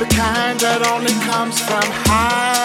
The kind that only comes from high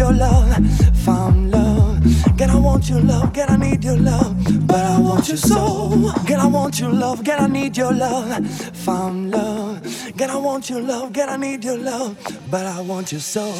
your love. Found love. Girl, I want your love. Girl, I need your love. But I want your soul. Girl, I want your love. Girl, I need your love. Found love. Girl, I want your love. Girl, I need your love. But I want your soul.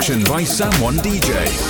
By Sam1 DJ.